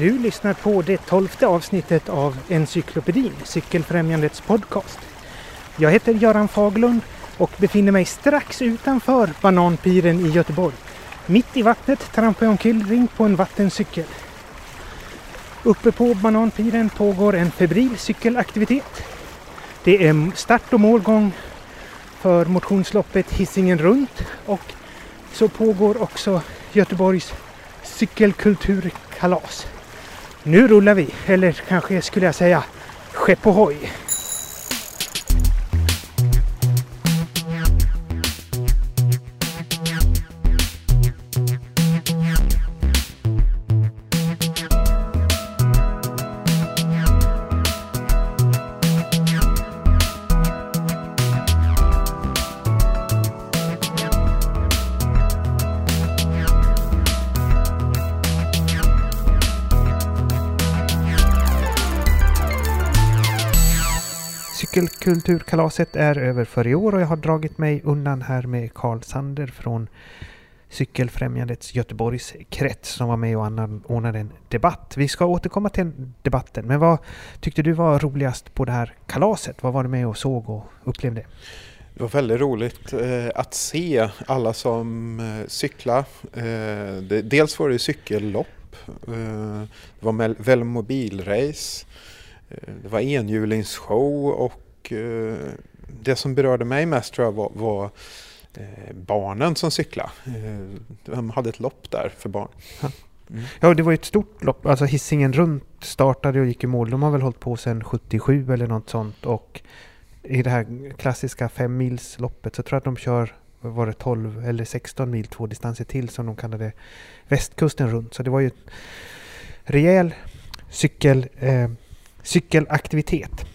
Du lyssnar på det tolfte avsnittet av Encyklopedin, Cykelfrämjandets podcast. Jag heter Göran Faglund och befinner mig strax utanför Bananpiren i Göteborg. Mitt i vattnet trampar jag omkring på en vattencykel. Uppe på Bananpiren pågår en febril cykelaktivitet. Det är start och målgång för motionsloppet Hisingen runt och så pågår också Göteborgs cykelkulturkalas. Nu rullar vi, eller kanske skulle jag säga skepp ohoj. Kulturkalaset är över för i år och jag har dragit mig undan här med Karl Sander från Cykelfrämjandets Göteborgs krets som var med och ordnade en debatt. Vi ska återkomma till debatten, men vad tyckte du var roligast på det här kalaset? Vad var du med och såg och upplevde? Det var väldigt roligt eh, att se alla som eh, cyklar. Eh, dels var det cykellopp, eh, det var väl mobilrace, det var enhjulingsshow och och eh, det som berörde mig mest tror jag var, var eh, barnen som cyklade. Eh, de hade ett lopp där för barn. Mm. Ja, det var ett stort lopp. Alltså hissingen runt startade och gick i mål. De har väl hållit på sedan 77 eller något sånt. Och i det här klassiska femmilsloppet så tror jag att de kör var det 12 eller 16 mil två distanser till som de kallade västkusten runt. Så det var ju rejäl cykel, eh, cykelaktivitet.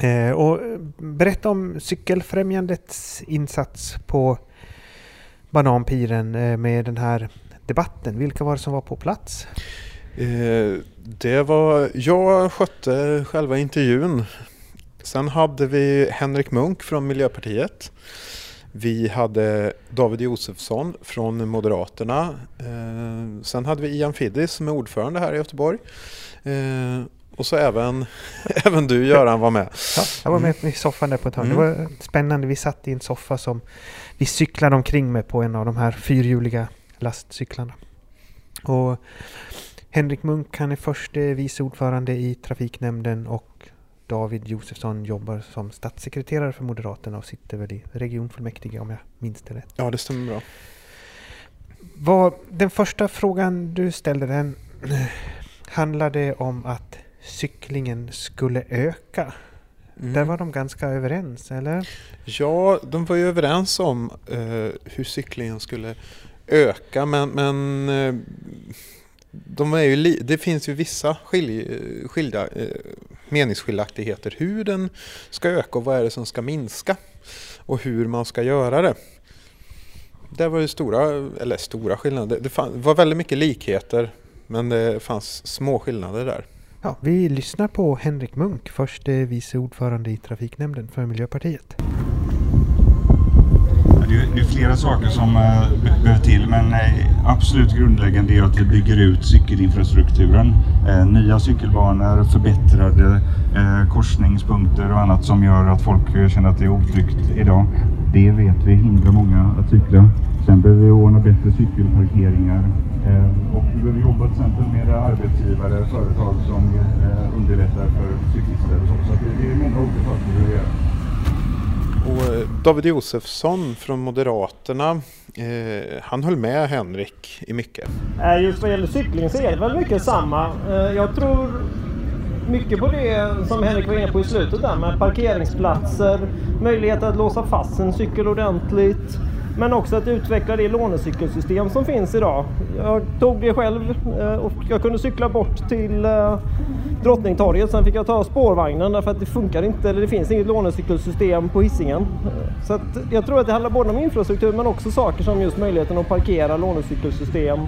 Eh, och eh, berätta om Cykelfrämjandets insats på Bananpiren eh, med den här debatten. Vilka var det som var på plats? Eh, det var, jag skötte själva intervjun Sen hade vi Henrik Munk från Miljöpartiet. Vi hade David Josefsson från Moderaterna. Eh, sen hade vi Ian Fiddis som är ordförande här i Göteborg. Eh, och så även, även du Göran var med. Ja, jag var med i soffan där på ett hörn. Mm. Det var spännande. Vi satt i en soffa som vi cyklade omkring med på en av de här fyrhjuliga lastcyklarna. Och Henrik Munk han är förste vice ordförande i trafiknämnden och David Josefsson jobbar som statssekreterare för Moderaterna och sitter väl i regionfullmäktige om jag minns det rätt. Ja, det stämmer bra. Var, den första frågan du ställde den handlade om att cyklingen skulle öka. Mm. Där var de ganska överens, eller? Ja, de var ju överens om eh, hur cyklingen skulle öka, men, men eh, de är ju det finns ju vissa skilj, skilda, eh, meningsskiljaktigheter hur den ska öka och vad är det som ska minska och hur man ska göra det. Det var ju stora, eller stora skillnader, det var väldigt mycket likheter men det fanns små skillnader där. Ja, vi lyssnar på Henrik Munk, förste vice ordförande i trafiknämnden för Miljöpartiet det är flera saker som eh, behöver till men eh, absolut grundläggande är att vi bygger ut cykelinfrastrukturen. Eh, nya cykelbanor, förbättrade korsningspunkter och annat som gör att folk känner att det är otryggt idag. Det vet vi hindrar många att cykla. Sen behöver vi ordna bättre cykelparkeringar och vi behöver jobba till exempel med arbetsgivare, företag som underlättar för cyklister. Så det är många olika saker vi behöver göra. Och eh, David Josefsson från Moderaterna, eh, han höll med Henrik i mycket. Eh, just vad gäller cykling så är det väl mycket samma. Eh, jag tror mycket på det som Henrik var inne på i slutet där med parkeringsplatser, möjlighet att låsa fast en cykel ordentligt, men också att utveckla det lånecykelsystem som finns idag. Jag tog det själv eh, och jag kunde cykla bort till eh, Drottningtorget. Sen fick jag ta spårvagnen därför att det funkar inte, eller det finns inget lånecykelsystem på hissingen. Eh, så att jag tror att det handlar både om infrastruktur men också saker som just möjligheten att parkera lånecykelsystem.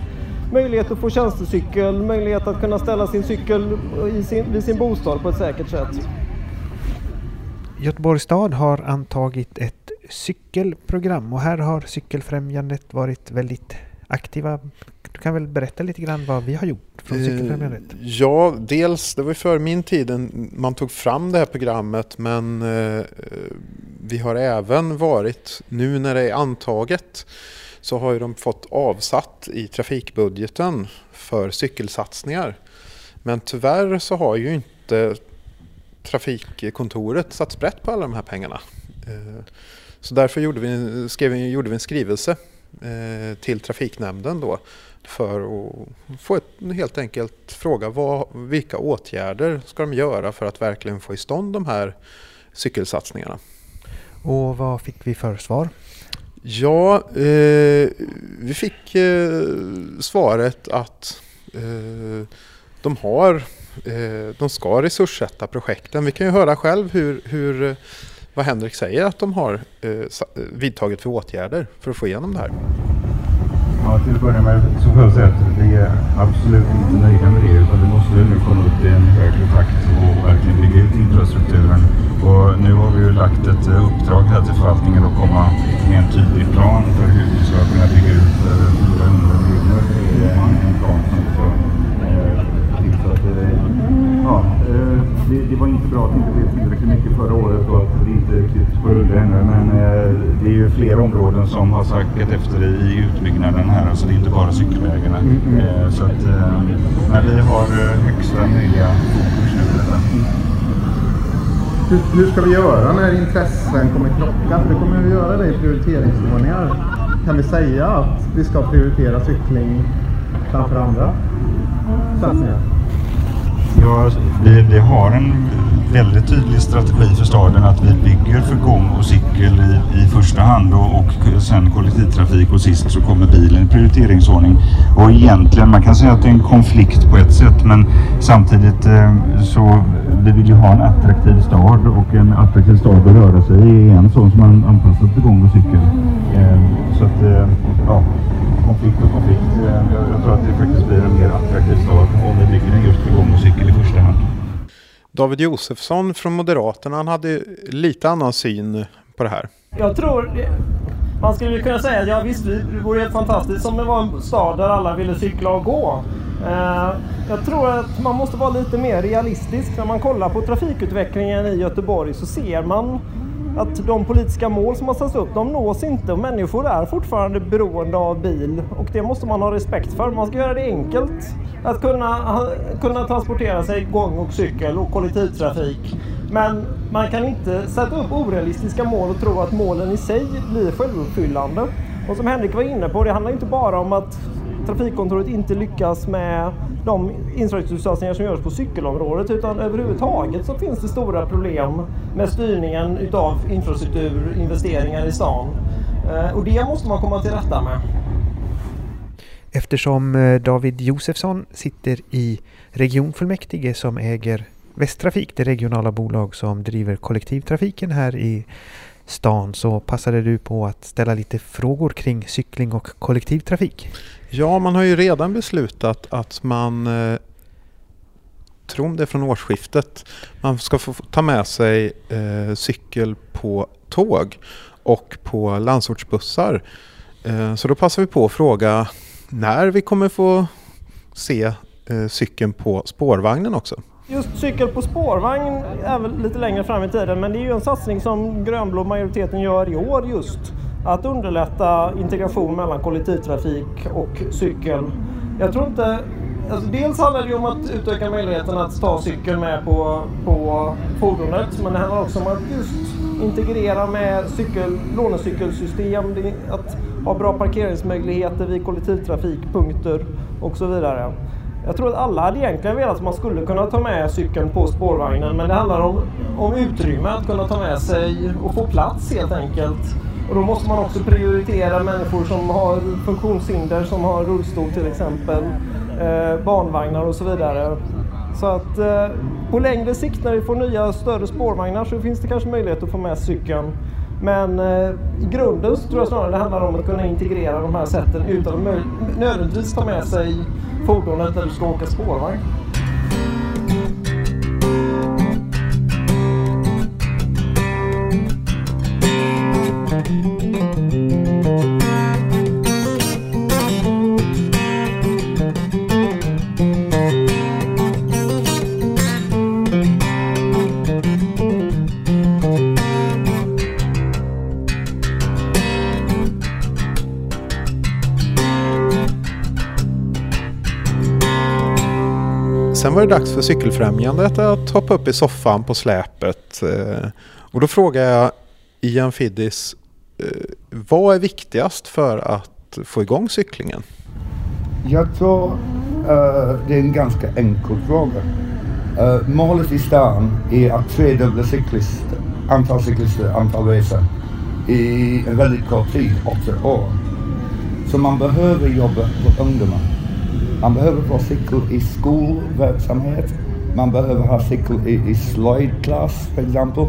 Möjlighet att få tjänstecykel, möjlighet att kunna ställa sin cykel i sin, vid sin bostad på ett säkert sätt. Göteborgs stad har antagit ett cykelprogram och här har Cykelfrämjandet varit väldigt aktiva. Du kan väl berätta lite grann vad vi har gjort från Cykelfrämjandet? Eh, ja, dels, det var ju före min tid man tog fram det här programmet men eh, vi har även varit, nu när det är antaget, så har ju de fått avsatt i trafikbudgeten för cykelsatsningar. Men tyvärr så har ju inte trafikkontoret satt sprätt på alla de här pengarna. Eh, så därför gjorde vi, skrev, gjorde vi en skrivelse eh, till trafiknämnden då för att få ett, helt enkelt fråga vad, vilka åtgärder ska de göra för att verkligen få i stånd de här cykelsatsningarna. Och vad fick vi för svar? Ja, eh, vi fick eh, svaret att eh, de har, eh, de ska resurssätta projekten. Vi kan ju höra själv hur, hur vad Henrik säger att de har eh, eh, vidtagit för åtgärder för att få igenom det här. Ja, till att börja med så får jag säga att vi är absolut inte nöjda med det utan vi måste nu komma upp i en högre takt och verkligen bygga ut infrastrukturen. Och nu har vi ju lagt ett eh, uppdrag här till förvaltningen att komma med en tydlig plan för hur vi ska kunna bygga ut eh, 400 miljoner. i en plan som vi ska tillsatt. Ja, eh, det, var inte bra att det inte blev tillräckligt mycket förra året och att det inte riktigt rulle ännu. Men eh, det är ju fler områden som har sackat efter i utbyggnaden här. Alltså det är inte bara cykelvägarna. Mm, mm. Så att, men vi har högsta möjliga fokus nu på detta. Hur, hur, ska vi göra när intressen kommer krocka? För det kommer vi göra det i prioriteringsordningar. Kan vi säga att vi ska prioritera cykling framför andra satsningar? Ja, vi, vi har en väldigt tydlig strategi för staden att vi bygger för gång och cykel i, i första hand och, och sen kollektivtrafik och sist så kommer bilen i prioriteringsordning. Och egentligen, man kan säga att det är en konflikt på ett sätt men samtidigt eh, så vi vill ju ha en attraktiv stad och en attraktiv stad att röra sig i är en sån som man anpassat för gång och cykel. Eh, så att, eh, ja, konflikt och konflikt. Eh, jag, tror att det faktiskt blir en mer attraktiv stad om vi bygger den just för gång och cykel i första hand. David Josefsson från Moderaterna, han hade lite annan syn på det här. Jag tror, man skulle kunna säga att ja visst, det vore helt fantastiskt om det var en stad där alla ville cykla och gå. Eh, jag tror att man måste vara lite mer realistisk. När man kollar på trafikutvecklingen i Göteborg så ser man att de politiska mål som har satts upp, de nås inte och människor är fortfarande beroende av bil och det måste man ha respekt för. Man ska göra det enkelt att kunna, kunna transportera sig gång och cykel och kollektivtrafik. Men man kan inte sätta upp orealistiska mål och tro att målen i sig blir självuppfyllande. Och som Henrik var inne på, det handlar inte bara om att trafikkontoret inte lyckas med de infrastruktursatsningar som görs på cykelområdet utan överhuvudtaget så finns det stora problem med styrningen utav infrastrukturinvesteringar i stan. Eh, och det måste man komma till rätta med. Eftersom eh, David Josefsson sitter i regionfullmäktige som äger Västtrafik, det regionala bolag som driver kollektivtrafiken här i stan så passade du på att ställa lite frågor kring cykling och kollektivtrafik. Ja, man har ju redan beslutat att man eh, tror det är från årsskiftet. Man ska få ta med sig eh, cykel på tåg och på landsortsbussar. Eh, så då passar vi på att fråga när vi kommer få se eh, cykeln på spårvagnen också. Just cykel på spårvagn är väl lite längre fram i tiden men det är ju en satsning som grönblå majoriteten gör i år just. Att underlätta integration mellan kollektivtrafik och cykel. Jag tror inte... Alltså dels handlar det ju om att utöka möjligheten att ta cykeln med på, på fordonet men det handlar också om att just integrera med cykel, lånecykelsystem, att ha bra parkeringsmöjligheter vid kollektivtrafikpunkter och så vidare. Jag tror att alla hade egentligen velat att man skulle kunna ta med cykeln på spårvagnen men det handlar om, om utrymme att kunna ta med sig och få plats helt enkelt. Och då måste man också prioritera människor som har funktionshinder, som har rullstol till exempel, eh, barnvagnar och så vidare. Så att eh, på längre sikt när vi får nya större spårvagnar så finns det kanske möjlighet att få med cykeln. Men eh, i grunden så tror jag snarare det handlar om att kunna integrera de här sätten utan att nödvändigtvis ta med sig fordonet när du ska åka spårvagn. Sen var det dags för Cykelfrämjandet att hoppa upp i soffan på släpet. Eh. Och då frågar jag Ian Fiddis, eh, vad är viktigast för att få igång cyklingen? Jag tror uh, det är en ganska enkel fråga. Uh, målet i stan är att tredubbla cyklister, antal cyklister, antal resor i en väldigt kort tid, åtta år. Så man behöver jobba på ungdomar. Man behöver få cykel i skolverksamhet. Man behöver ha cykel i, i slöjdklass, för exempel.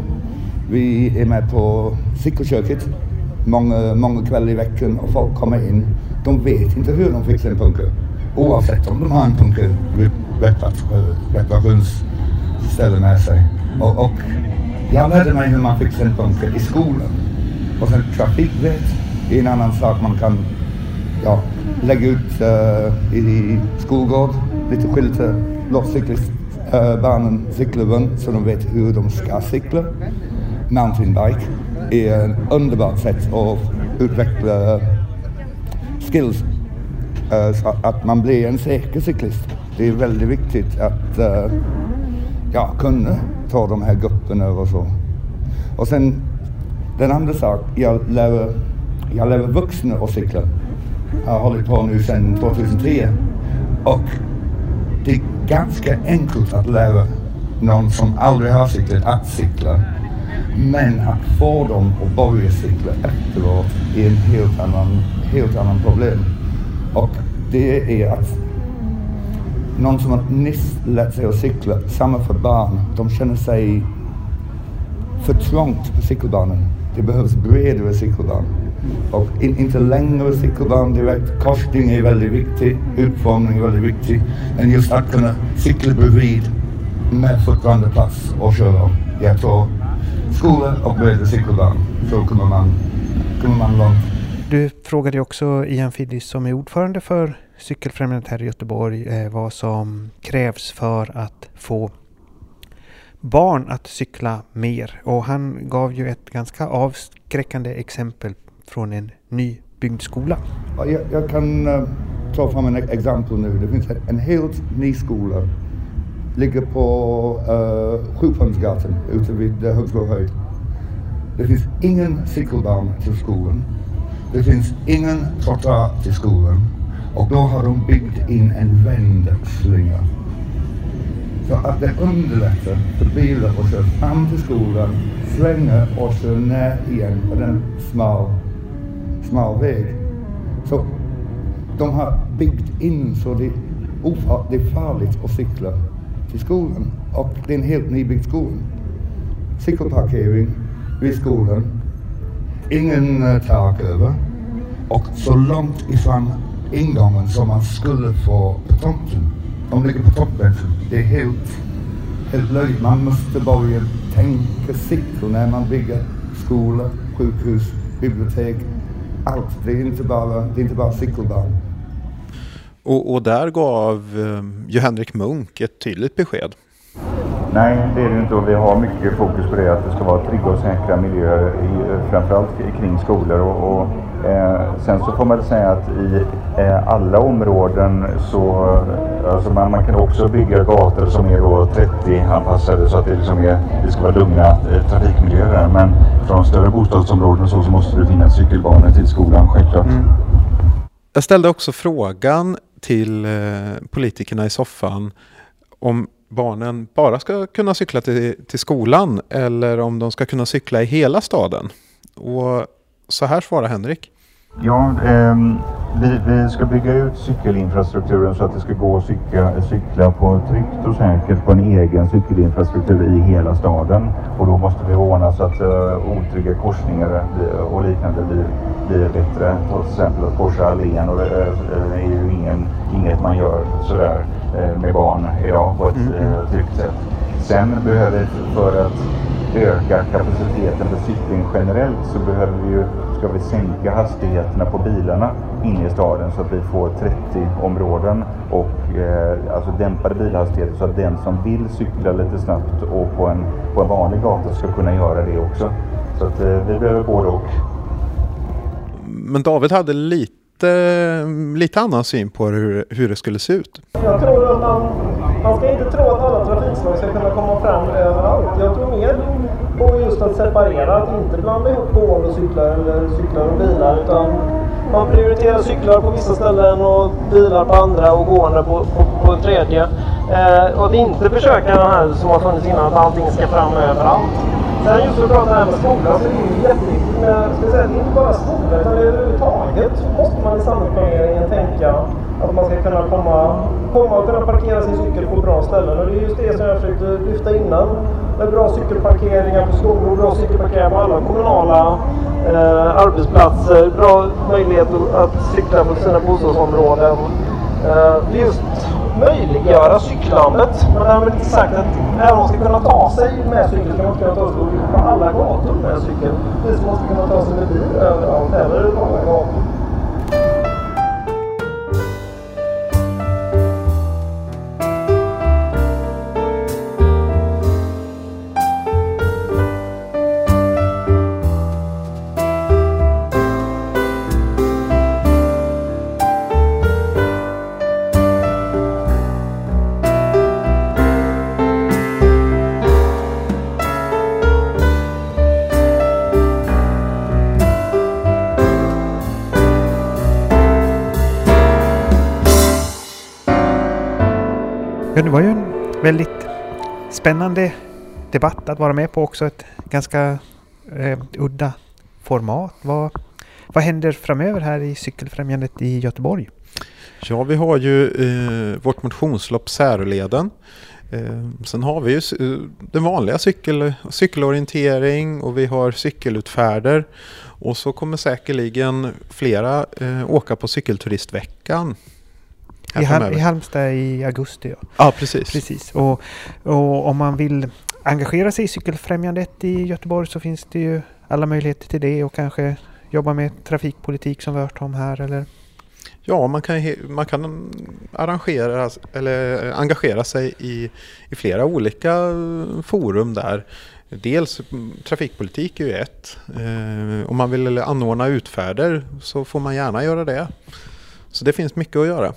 Vi är med på cykelköket många, många kvällar i veckan och folk kommer in. De vet inte hur de fixar en punker. Oavsett om de har en punker reparationsställe med sig. Och, och jag lärde mig hur man fixar en punker i skolan. Och sen trafikvett är en annan sak man kan ja, lägga ut uh, i skolgård, lite skyltar, låt cyklistbarnen uh, cykla runt så de vet hur de ska cykla. Mountainbike är ett underbart sätt att utveckla skills uh, så att man blir en säker cyklist. Det är väldigt viktigt att uh, ja, kunna ta de här grupperna och så. Och sen den andra saken, jag lär, jag lär vuxna att cykla. Har hållit på nu sedan 2003. Och det är ganska enkelt att lära någon som aldrig har cyklat att cykla. Men att få dem att börja cykla efteråt är en helt annan, helt annan problem. Och det är att någon som har nyss lärt sig att cykla, samma för barn, de känner sig för trångt på cykelbanan. Det behövs bredare cykelbanor. Och in, inte längre cykelbanan direkt. Korsning är väldigt viktig, utformning är väldigt viktig. Men just att kunna cykla bredvid med fortfarande plats och köra. Jag tror skola och breda cykelbanor så kommer man, kommer man långt. Du frågade också Ian Fiddis som är ordförande för Cykelfrämjandet här i Göteborg eh, vad som krävs för att få barn att cykla mer. Och han gav ju ett ganska avskräckande exempel från en nybyggd skola. Jag, jag kan uh, ta fram ett exempel nu. Det finns en helt ny skola. Ligger på eh, uh, Sjupunktsgatan ute vid eh, uh, Högsbohöjd. Det finns ingen cykelbana till skolan. Det finns ingen trottoar till skolan. Och då har de byggt in en vändslinga så att det underlättar för bilar att köra fram till skolan, svänga och köra ner igen på den smal, smal väg. Så de har byggt in så det, ofar, det är farligt att cykla till skolan. Och det är en helt nybyggd skola. Cykelparkering vid skolan. Ingen uh, tak över. Och så långt ifrån ingången som man skulle få på tomten. De ligger på toppen. Det är helt, helt löjligt. Man måste börja tänka cykel när man bygger skolor, sjukhus, bibliotek. Allt. Det är inte bara, det är inte bara cykelbana. Och, och, där gav eh, ju Henrik Munk ett tydligt besked. Nej, det är det inte och vi har mycket fokus på det att det ska vara trygga och säkra miljöer i, framförallt kring skolor och, och eh, sen så får man säga att i eh, Eh, alla områden så alltså man, man, kan också bygga gator som är då 30-anpassade så att det, liksom är, det ska vara lugna eh, trafikmiljöer men från större bostadsområden så, så måste det finnas cykelbanor till skolan självklart. Mm. Jag ställde också frågan till eh, politikerna i soffan om barnen bara ska kunna cykla till, till skolan eller om de ska kunna cykla i hela staden. Och så här svarar Henrik. Ja, eh, vi, vi, ska bygga ut cykelinfrastrukturen så att det ska gå att cykla, cykla på tryggt och säkert på en egen cykelinfrastruktur i hela staden. Och då måste vi ordna så att uh, otrygga korsningar och liknande blir, blir bättre. Till exempel att korsa allén och det uh, är ju ingen, inget man gör sådär med barn idag på ett uh, tryggt sätt. Sen behöver vi för att öka kapaciteten för cykling generellt så behöver vi ju ska vi sänka hastigheterna på bilarna inne i staden så att vi får 30-områden och eh, alltså dämpade bilhastigheter så att den som vill cykla lite snabbt och på en, på en vanlig gata ska kunna göra det också. Så att eh, vi behöver både och. Men David hade lite, lite annan syn på hur, hur det skulle se ut. Jag tror att man man ska inte tro att alla trafikslag ska kunna komma fram överallt. Jag tror mer på just att separera, att inte blanda ihop gående och cyklar eller cyklar och bilar. Utan man prioriterar cyklar på vissa ställen och bilar på andra och gående på, på, på tredje. Eh, och att inte försöka den här som har funnits innan, att allting ska fram överallt. Sen just för att prata här med skolan så är det ju jätteviktigt med, ska säga, det är inte bara skolan utan överhuvudtaget måste man i samhällsplaneringen tänka att man ska kunna komma, komma och kunna parkera sin cykel på bra ställen. Och det är just det som jag försökte lyfta innan. Med bra cykelparkeringar på skolor, bra cykelparkeringar på alla kommunala eh, arbetsplatser, bra möjlighet att cykla på sina bostadsområden. Eh, just möjliggöra cyklandet. Men därmed inte sagt att även om man ska kunna ta sig med cykel ska man inte kunna ta sig på alla gator med cykel. Precis som man ska kunna ta sig med bil överallt eller på alla gator. Ja, det var ju en väldigt spännande debatt att vara med på också. Ett ganska eh, udda format. Vad, vad händer framöver här i Cykelfrämjandet i Göteborg? Ja, vi har ju eh, vårt motionslopp Särleden. Eh, sen har vi ju eh, den vanliga cykel, cykelorientering och vi har cykelutfärder. Och så kommer säkerligen flera eh, åka på cykelturistveckan. I, Hal I Halmstad i augusti. Ja, ja precis. precis. Och, och om man vill engagera sig i Cykelfrämjandet i Göteborg så finns det ju alla möjligheter till det och kanske jobba med trafikpolitik som vi har hört om här eller? Ja, man kan, man kan arrangera eller engagera sig i, i flera olika forum där. Dels trafikpolitik är ju ett. Eh, om man vill anordna utfärder så får man gärna göra det. Så det finns mycket att göra.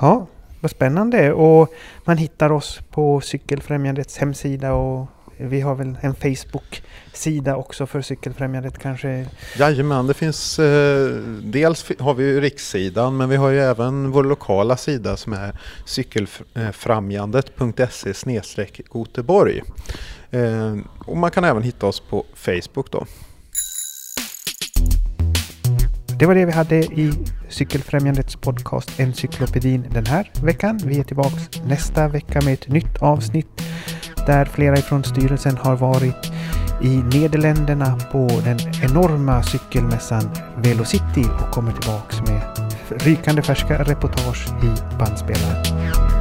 Ja, vad spännande. Och man hittar oss på Cykelfrämjandets hemsida och vi har väl en Facebook-sida också för Cykelfrämjandet kanske? Jajamän, det finns eh, dels har vi ju rikssidan men vi har ju även vår lokala sida som är cykelfrämjandet.se Goteborg. Eh, och man kan även hitta oss på Facebook då. Det var det vi hade i Cykelfrämjandets podcast Encyklopedin den här veckan. Vi är tillbaks nästa vecka med ett nytt avsnitt där flera ifrån styrelsen har varit i Nederländerna på den enorma cykelmässan Velocity och kommer tillbaks med rykande färska reportage i bandspelaren.